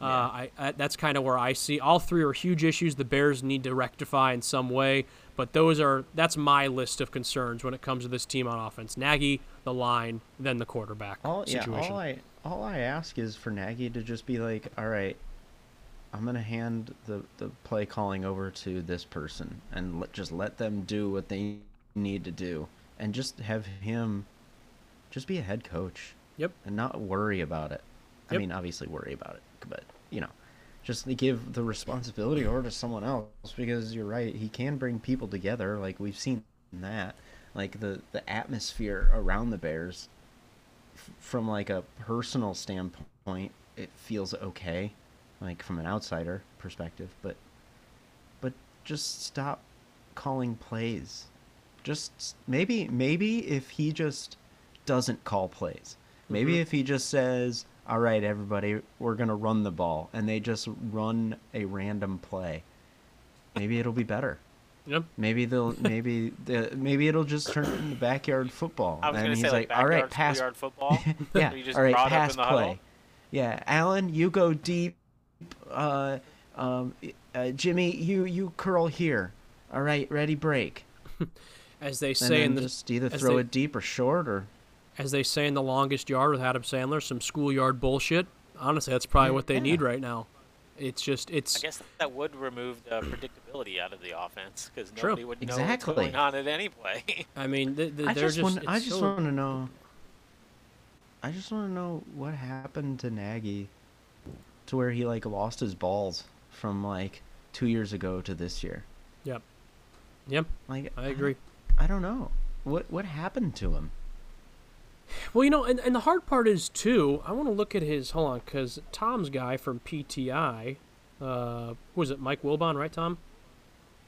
Uh, I, I that's kind of where I see all three are huge issues the Bears need to rectify in some way. But those are that's my list of concerns when it comes to this team on offense: Nagy, the line, then the quarterback All yeah, situation. all I all I ask is for Nagy to just be like, all right, I'm gonna hand the the play calling over to this person and let, just let them do what they need to do, and just have him just be a head coach yep. and not worry about it. I mean, obviously worry about it, but you know, just give the responsibility over to someone else because you're right. He can bring people together, like we've seen that, like the the atmosphere around the Bears, from like a personal standpoint, it feels okay, like from an outsider perspective. But, but just stop calling plays. Just maybe maybe if he just doesn't call plays. Maybe Mhm. if he just says, "All right, everybody, we're gonna run the ball," and they just run a random play, maybe it'll be better. Yep. Maybe they'll maybe the maybe it'll just turn into backyard football. I was and gonna he's say like, like, "All right, backyard, pass." schoolyard football. yeah, you just all right, draw it up pass play. huddle. Yeah, Allen, you go deep. Uh, um, uh, Jimmy, you you curl here. All right, ready, break. As they And say in then the just either throw they- it deep or short or as they say in the longest yard with Adam Sandler, some schoolyard bullshit. Honestly, that's probably what they Yeah. need right now. It's just it's. I guess that would remove the predictability out of the offense because True. nobody would know Exactly. what's going on at any play. I mean th- th- I they're just, just, want I just so- want to know. I just want to know what happened to Nagy, to where he like lost his balls from like two years ago to this year. Yep. Yep, Like I agree. I don't know what what happened to him. Well, you know, and, and the hard part is too. I want to look at his hold on because Tom's guy from PTI, uh, who was it Mike Wilbon, right, Tom?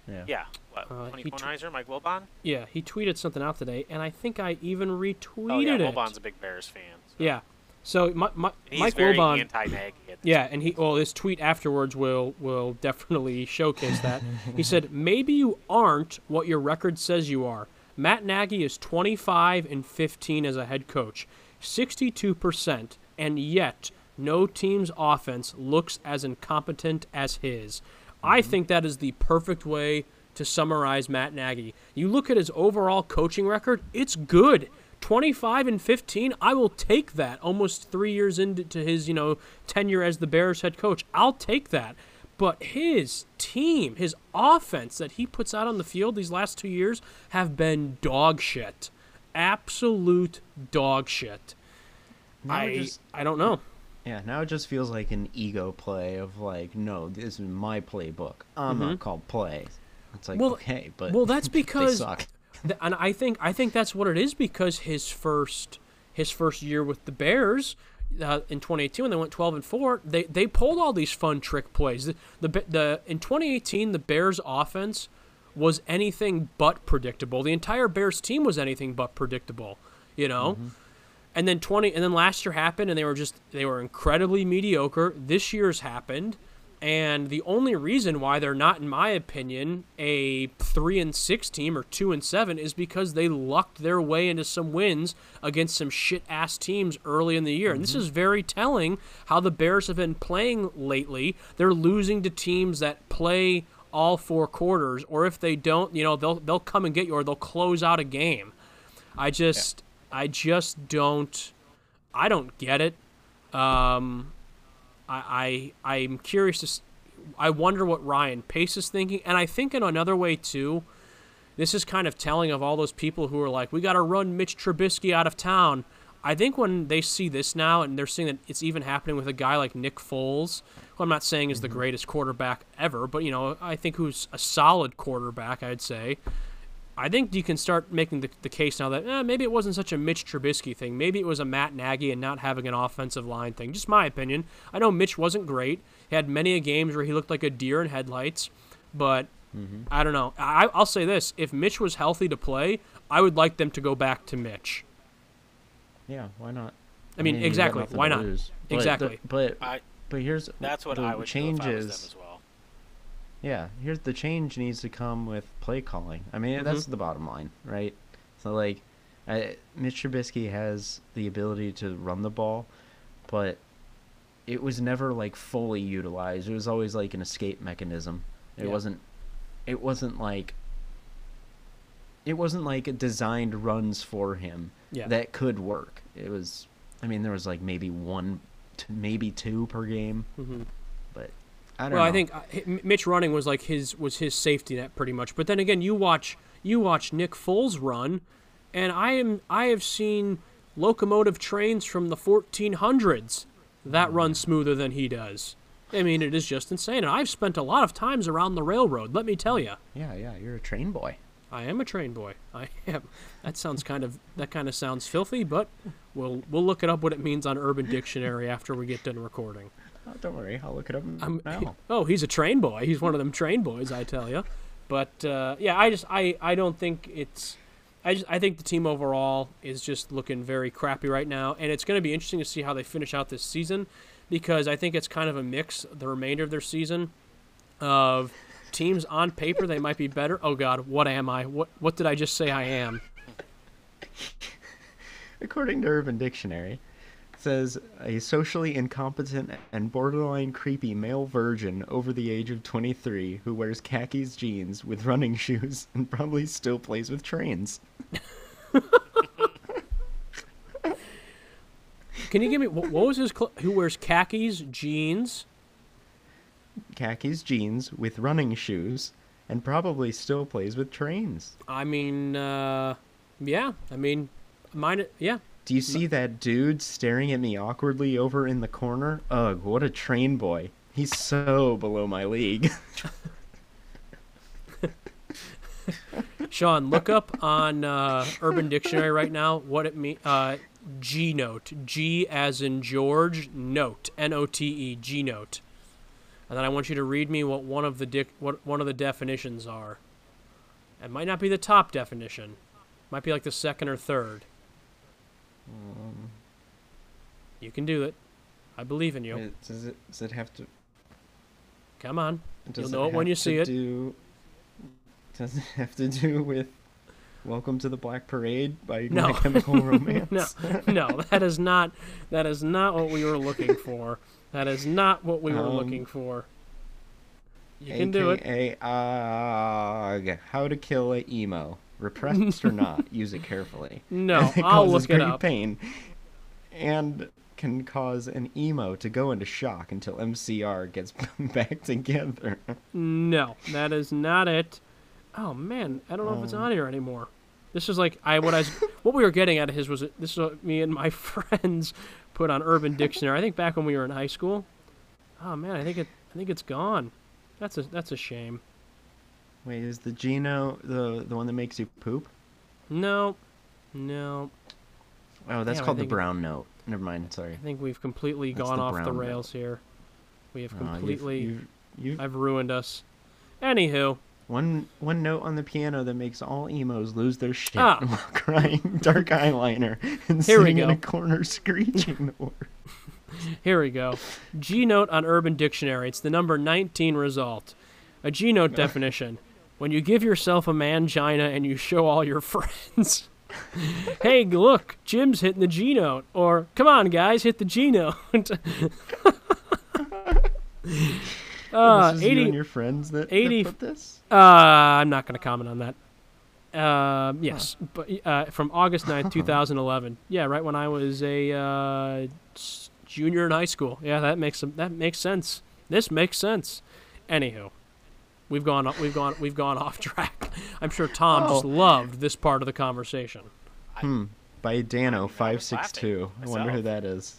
Yeah. yeah. What? Uh, Tony he tw- Mike Wilbon? Yeah, he tweeted something out today, and I think I even retweeted Oh yeah, it. Wilbon's a big Bears fan. so- Yeah. So my, my, He's Mike very Wilbon. anti-Nagy. at this Yeah, and he well, his tweet afterwards will will definitely showcase that. he said, "Maybe you aren't what your record says you are." Matt Nagy is 25 and 15 as a head coach, 62%, and yet no team's offense looks as incompetent as his. I mm-hmm. think that is the perfect way to summarize Matt Nagy. You look at his overall coaching record, it's good. 25 and 15, I will take that. Almost 3 years into his, you know, tenure as the Bears head coach. I'll take that. But his team, his offense that he puts out on the field these last 2 years have been dog shit. Absolute dog shit. Now I just- I don't know. Yeah, now it just feels like an ego play of like, no, this is my playbook. I'm gonna call plays. It's like Mm-hmm. Well- okay, but well, that's because. Th- and I think I think that's what it is because his first his first year with the Bears, uh, in 2018 when they went 12 and four, they they pulled all these fun trick plays. The, the the in 2018 the Bears offense was anything but predictable. The entire Bears team was anything but predictable. You know. And then 20 and then last year happened and they were just they were incredibly mediocre. This year's happened and the only reason why they're not in my opinion a 3 and 6 team or 2 and 7 is because they lucked their way into some wins against some shit ass teams early in the year. And this is very telling how the Bears have been playing lately. They're losing to teams that play all four quarters or if they don't, you know, they'll they'll come and get you or they'll close out a game. I just I just don't I don't get it. Um, I, I I'm curious to. I wonder what Ryan Pace is thinking, and I think in another way too. This is kind of telling of all those people who are like, "We got to run Mitch Trubisky out of town." I think when they see this now, and they're seeing that it's even happening with a guy like Nick Foles, who I'm not saying is the mm-hmm. greatest quarterback ever, but you know, I think who's a solid quarterback, I'd say. I think you can start making the, the case now that eh, maybe it wasn't such a Mitch Trubisky thing. Maybe it was a Matt Nagy and not having an offensive line thing. Just my opinion. I know Mitch wasn't great. He had many a games where he looked like a deer in headlights, but I don't know. I, I'll say this: if Mitch was healthy to play, I would like them to go back to Mitch. Yeah, why not? I mean, you got exactly. Why not? lose. But the- Exactly. But I, but here's that's what the I would change do if I was is them as well. Yeah. Here's the change needs to come with play calling. I mean, that's the bottom line, right? So like, I, Mitch Trubisky has the ability to run the ball, but it was never like fully utilized. It was always like an escape mechanism. It Yeah. wasn't. It wasn't like. It wasn't like designed runs for him Yeah. that could work. It was. I mean, there was like maybe one, t- maybe two per game, hmm but I don't Well, know. I think uh, Mitch running was like his was his safety net pretty much. But then again, you watch you watch Nick Foles run, and I am I have seen locomotive trains from the 1400s that run smoother than he does. I mean, it is just insane. And I've spent a lot of times around the railroad. Let me tell you, Yeah, yeah, you're a train boy. I am a train boy. I am. That sounds kind of that kind of sounds filthy, but we'll we'll look it up what it means on Urban Dictionary after we get done recording. Oh, don't worry, I'll look it up I'm, now. oh, he's a train boy. He's one of them train boys, I tell you. But uh, yeah, I just I, I don't think it's. I just I think the team overall is just looking very crappy right now, and it's going to be interesting to see how they finish out this season, because I think it's kind of a mix the remainder of their season, of teams on paper they might be better. Oh God, what am I? What what did I just say I am? According to Urban Dictionary, says a socially incompetent and borderline creepy male virgin over the age of 23 who wears khakis jeans with running shoes and probably still plays with trains. Can you give me what, what was his? Cl- who wears khakis, jeans? Khakis jeans with running shoes and probably still plays with trains. I mean, uh, yeah. I mean, mine. Yeah, Do you see that dude staring at me awkwardly over in the corner? Ugh, what a train boy. He's so below my league. Sean, look up on uh, Urban Dictionary right now what it means. Uh, G note. G as in George. Note. N O T E. G note. And then I want you to read me what one of the dic- what one of the definitions are. It might not be the top definition. Might be like the second or third. You can do it. I believe in you. Does it, does it have to Come on. Does know it when you see it. Do, does it have to do with "Welcome to the Black Parade" by No. My Chemical Romance? No, no, that is not. That is not what we were looking for. That is not what we were Um, looking for. You can do it. AKA, uh, how to kill a emo, repressed or not. Use it carefully. No, it I'll look it up. pain, and can cause an emo to go into shock until MCR gets back together. No, that is not it. Oh man, I don't know if it's Um, on here anymore. This is like I what I what we were getting at his was this is what me and my friends put on Urban Dictionary. I think back when we were in high school. Oh man, I think it I think it's gone. That's a that's a shame. Wait, is the Geno the the one that makes you poop? No, no. Oh, that's Damn, called the brown note. Never mind. Sorry. I think we've completely That's gone the off the brown note. rails here. We have Uh, you've- completely. you've- you've- I've ruined us. Anywho, one one note on the piano that makes all emos lose their shit Ah. while crying dark eyeliner and Here we sitting in a corner screeching the word. here we go. G note on Urban Dictionary. It's the number 19 result. A G note definition: when you give yourself a mangina and you show all your friends. hey, look, Jim's hitting the G note. Or, come on, guys, hit the G note. uh, this is you and your friends that, that put this. Uh, I'm not going to comment on that. Um, yes, but uh, from August 9th, 2011. Yeah, right when I was a uh, junior in high school. Yeah, that makes some, that makes sense. This makes sense. Anywho, we've gone we've gone we've gone off track. I'm sure Tom just Oh. loved this part of the conversation. Hmm. By Dano five six two. I wonder who that is.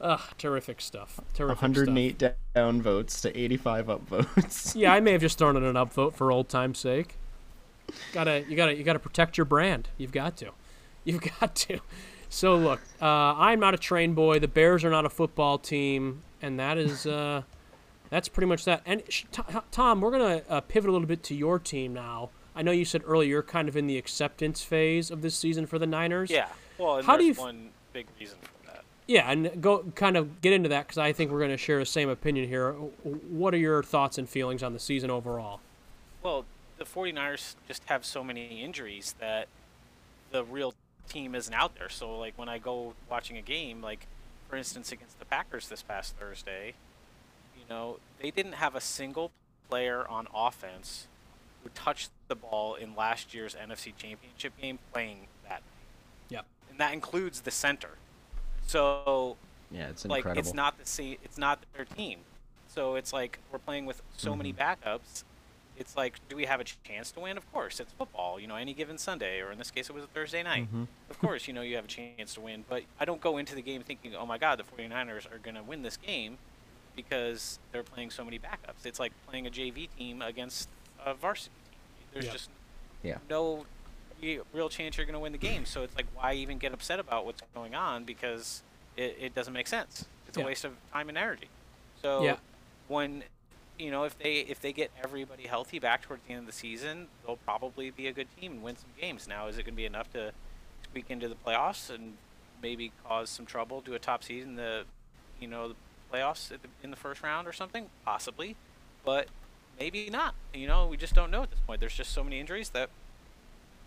Ugh, terrific stuff. Terrific stuff. 108 down votes to 85 up votes. Yeah, I may have just thrown in an upvote for old time's sake. Gotta, you gotta, you gotta protect your brand. You've got to, you've got to. So look, uh, I'm not a train boy. The Bears are not a football team, and that is, uh, that's pretty much that. And sh- Tom, we're gonna uh, pivot a little bit to your team now. I know you said earlier you're kind of in the acceptance phase of this season for the Niners. Yeah. Well, How do you f- one big reason for that. Yeah, and go kind of get into that because I think we're going to share the same opinion here. What are your thoughts and feelings on the season overall? Well, the 49ers just have so many injuries that the real team isn't out there. So, like, when I go watching a game, like, for instance, against the Packers this past Thursday, know, they didn't have a single player on offense who touched the ball in last year's NFC Championship game playing that. Yep. And that includes the center. So, Yeah, it's like incredible. it's not the same it's not their team so it's like we're playing with so many backups it's like do we have a chance to win of course it's football you know any given sunday or in this case it was a thursday night Mhm. of course you know you have a chance to win but i don't go into the game thinking oh my god the 49ers are going to win this game because they're playing so many backups it's like playing a jv team against a varsity team there's Yeah. just Yeah. no real chance you're going to win the game so it's like why even get upset about what's going on because it, it doesn't make sense it's Yeah. a waste of time and energy so Yeah. when you know if they if they get everybody healthy back towards the end of the season they'll probably be a good team and win some games now is it going to be enough to squeak into the playoffs and maybe cause some trouble do a top seed in the you know the playoffs at the, in the first round or something possibly but maybe not you know we just don't know at this point there's just so many injuries that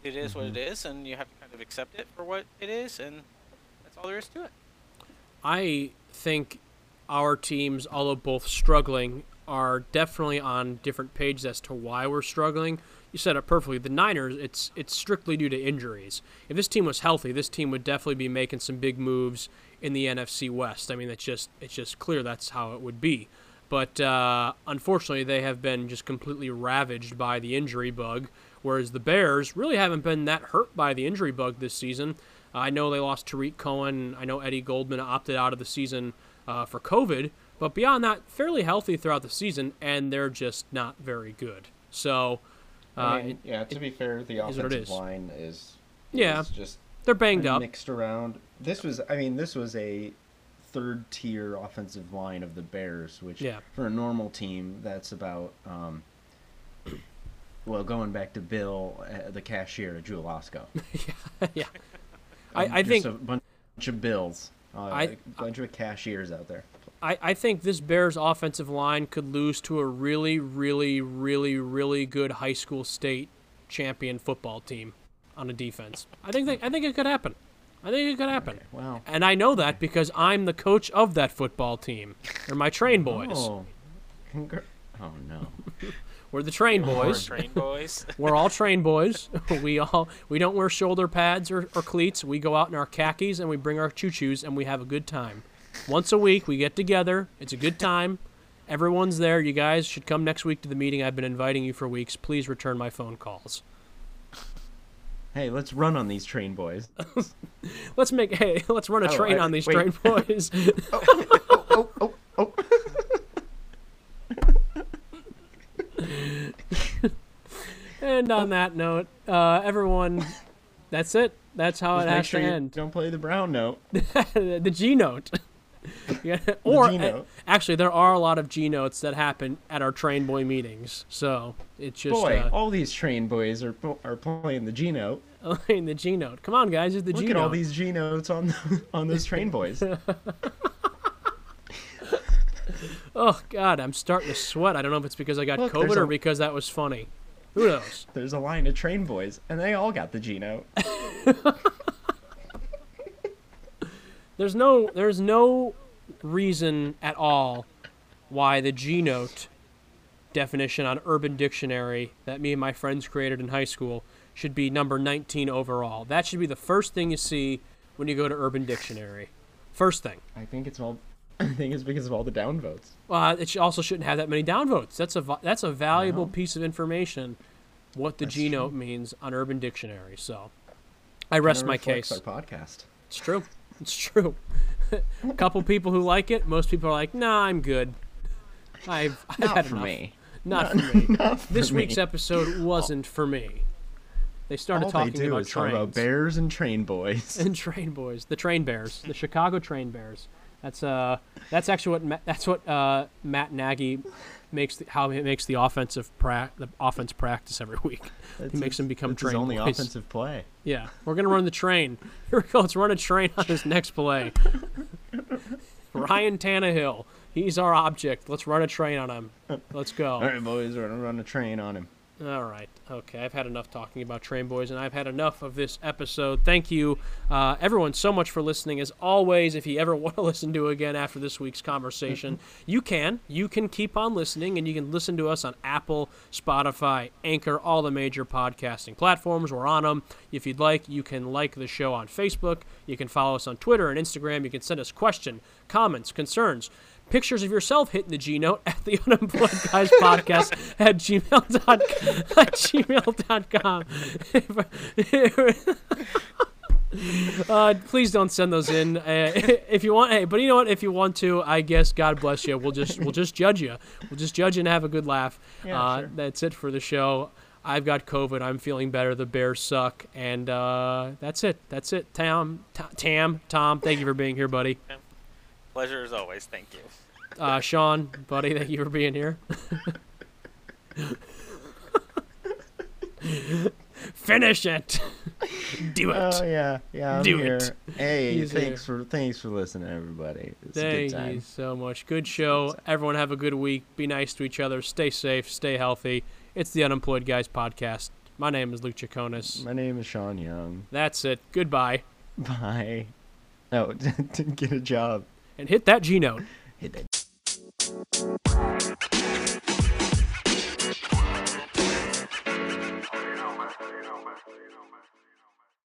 it is what it mm-hmm. is and you have to kind of accept it for what it is and that's all there is to it I think our teams, although both struggling, are definitely on different pages as to why we're struggling. You said it perfectly. The Niners, it's it's strictly due to injuries. If this team was healthy, this team would definitely be making some big moves in the NFC West. I mean, it's just it's just clear that's how it would be. But uh, unfortunately, they have been just completely ravaged by the injury bug. Whereas the Bears really haven't been that hurt by the injury bug this season. I know they lost Tarik Cohen. I know Eddie Goldman opted out of the season uh, for COVID. But beyond that, fairly healthy throughout the season, and they're just not very good. So, uh, I mean, yeah. To be fair, the is offensive is. line is Yeah. just they're banged up. mixed around. This was, I mean, this was a third tier offensive line of the Bears, which Yeah. for a normal team, that's about. Um, well, going back to Bill, uh, the cashier at Jewel Osco. yeah. I, Um, I just think a bunch of bills, uh, I- a bunch of cashiers out there. I, I think this Bears offensive line could lose to a really, really, really, really good high school state champion football team on a defense. I think that, I think it could happen. I think it could happen. Okay, wow. And I know that because I'm the coach of that football team. They're my train oh. boys. Oh, congr- oh no. We're the train Or boys. train boys We're all train boys. We all we don't wear shoulder pads or, or cleats. We go out in our khakis and we bring our choo choos and we have a good time. Once a week we get together. It's a good time. Everyone's there. You guys should come next week to the meeting. I've been inviting you for weeks. Please return my phone calls. Hey, let's run on these train boys. Let's make hey, let's run a Oh, train I- on these wait. train boys. oh, oh, oh. and on that note, uh, everyone That's it. That's how Just it has sure to end. don't play the brown note. the G note. yeah. Or uh, note. actually, there are a lot of G notes that happen at our train boy meetings. So it's just Boy, uh, all these train boys are are playing the G note. in the G note. Come on, guys, it's the Look G at note. all these G notes on on those train boys. Oh God, I'm starting to sweat. I don't know if it's because I got Look, COVID or a- because that was funny. Who knows? There's a line of train boys, and they all got the G note. There's no there's no reason at all why the G note definition on Urban Dictionary that me and my friends created in high school should be number 19 overall. That should be the first thing you see when you go to Urban Dictionary. First thing. I think it's all. I think it's because of all the downvotes. Uh, it also shouldn't have that many downvotes. That's a that's a valuable piece of information. What the That's G note means on Urban Dictionary. So, I rest my case. Our podcast. It's true. It's true. a couple people who like it. Most people are like, "Nah, I'm good. I've, I've Not had for enough." me. Not Not- for me. not for this me. week's episode wasn't for me. They started all talking they do about is trains about bears and train boys. and train boys, the train bears, the Chicago train bears. That's uh, that's actually what Ma- that's what uh, Matt Nagy makes the, how he makes the offensive pra- the offense practice every week. That's He makes his- them become that's his train only boys. offensive play. Yeah, we're gonna run the train. Here we go. Let's run a train on this next play. Ryan Tannehill, he's our object. Let's run a train on him. Let's go. All right, boys, we're gonna run a train on him. All right. Okay. I've had enough talking about Train Boys, and I've had enough of this episode. Thank you, uh, everyone, so much for listening. As always, if you ever want to listen to again after this week's conversation, you can. You can keep on listening, and you can listen to us on Apple, Spotify, Anchor, all the major podcasting platforms. We're on them. If you'd like, you can like the show on Facebook. You can follow us on Twitter and Instagram. You can send us question, comments, concerns pictures of yourself hitting the G note at the unemployed guys podcast at gmail.com. At gmail.com. uh, please don't send those in uh, if you want. Hey, but you know what? If you want to, I guess God bless you. We'll just we'll just judge you. We'll just judge you and have a good laugh. Yeah, uh, sure. That's it for the show. I've got COVID. I'm feeling better. The Bears suck, and uh, that's it. That's it. Tam, T- Tam, Tom. Thank you for being here, buddy. Pleasure as always. Thank you. Uh, Sean, buddy, thank you for being here. Finish it. Do it. Oh yeah, yeah, I'm Do here. it. Hey, He's thanks for thanks for listening, everybody. It's a good Thank time. you so much. Good show. time. Everyone have a good week. Be nice to each other. Stay safe. Stay healthy. It's the Unemployed Guys podcast. My name is Luke Jaconis. My name is Sean Young. That's it. Goodbye. Bye. Oh, didn't get a job and hit that G note. Hit that.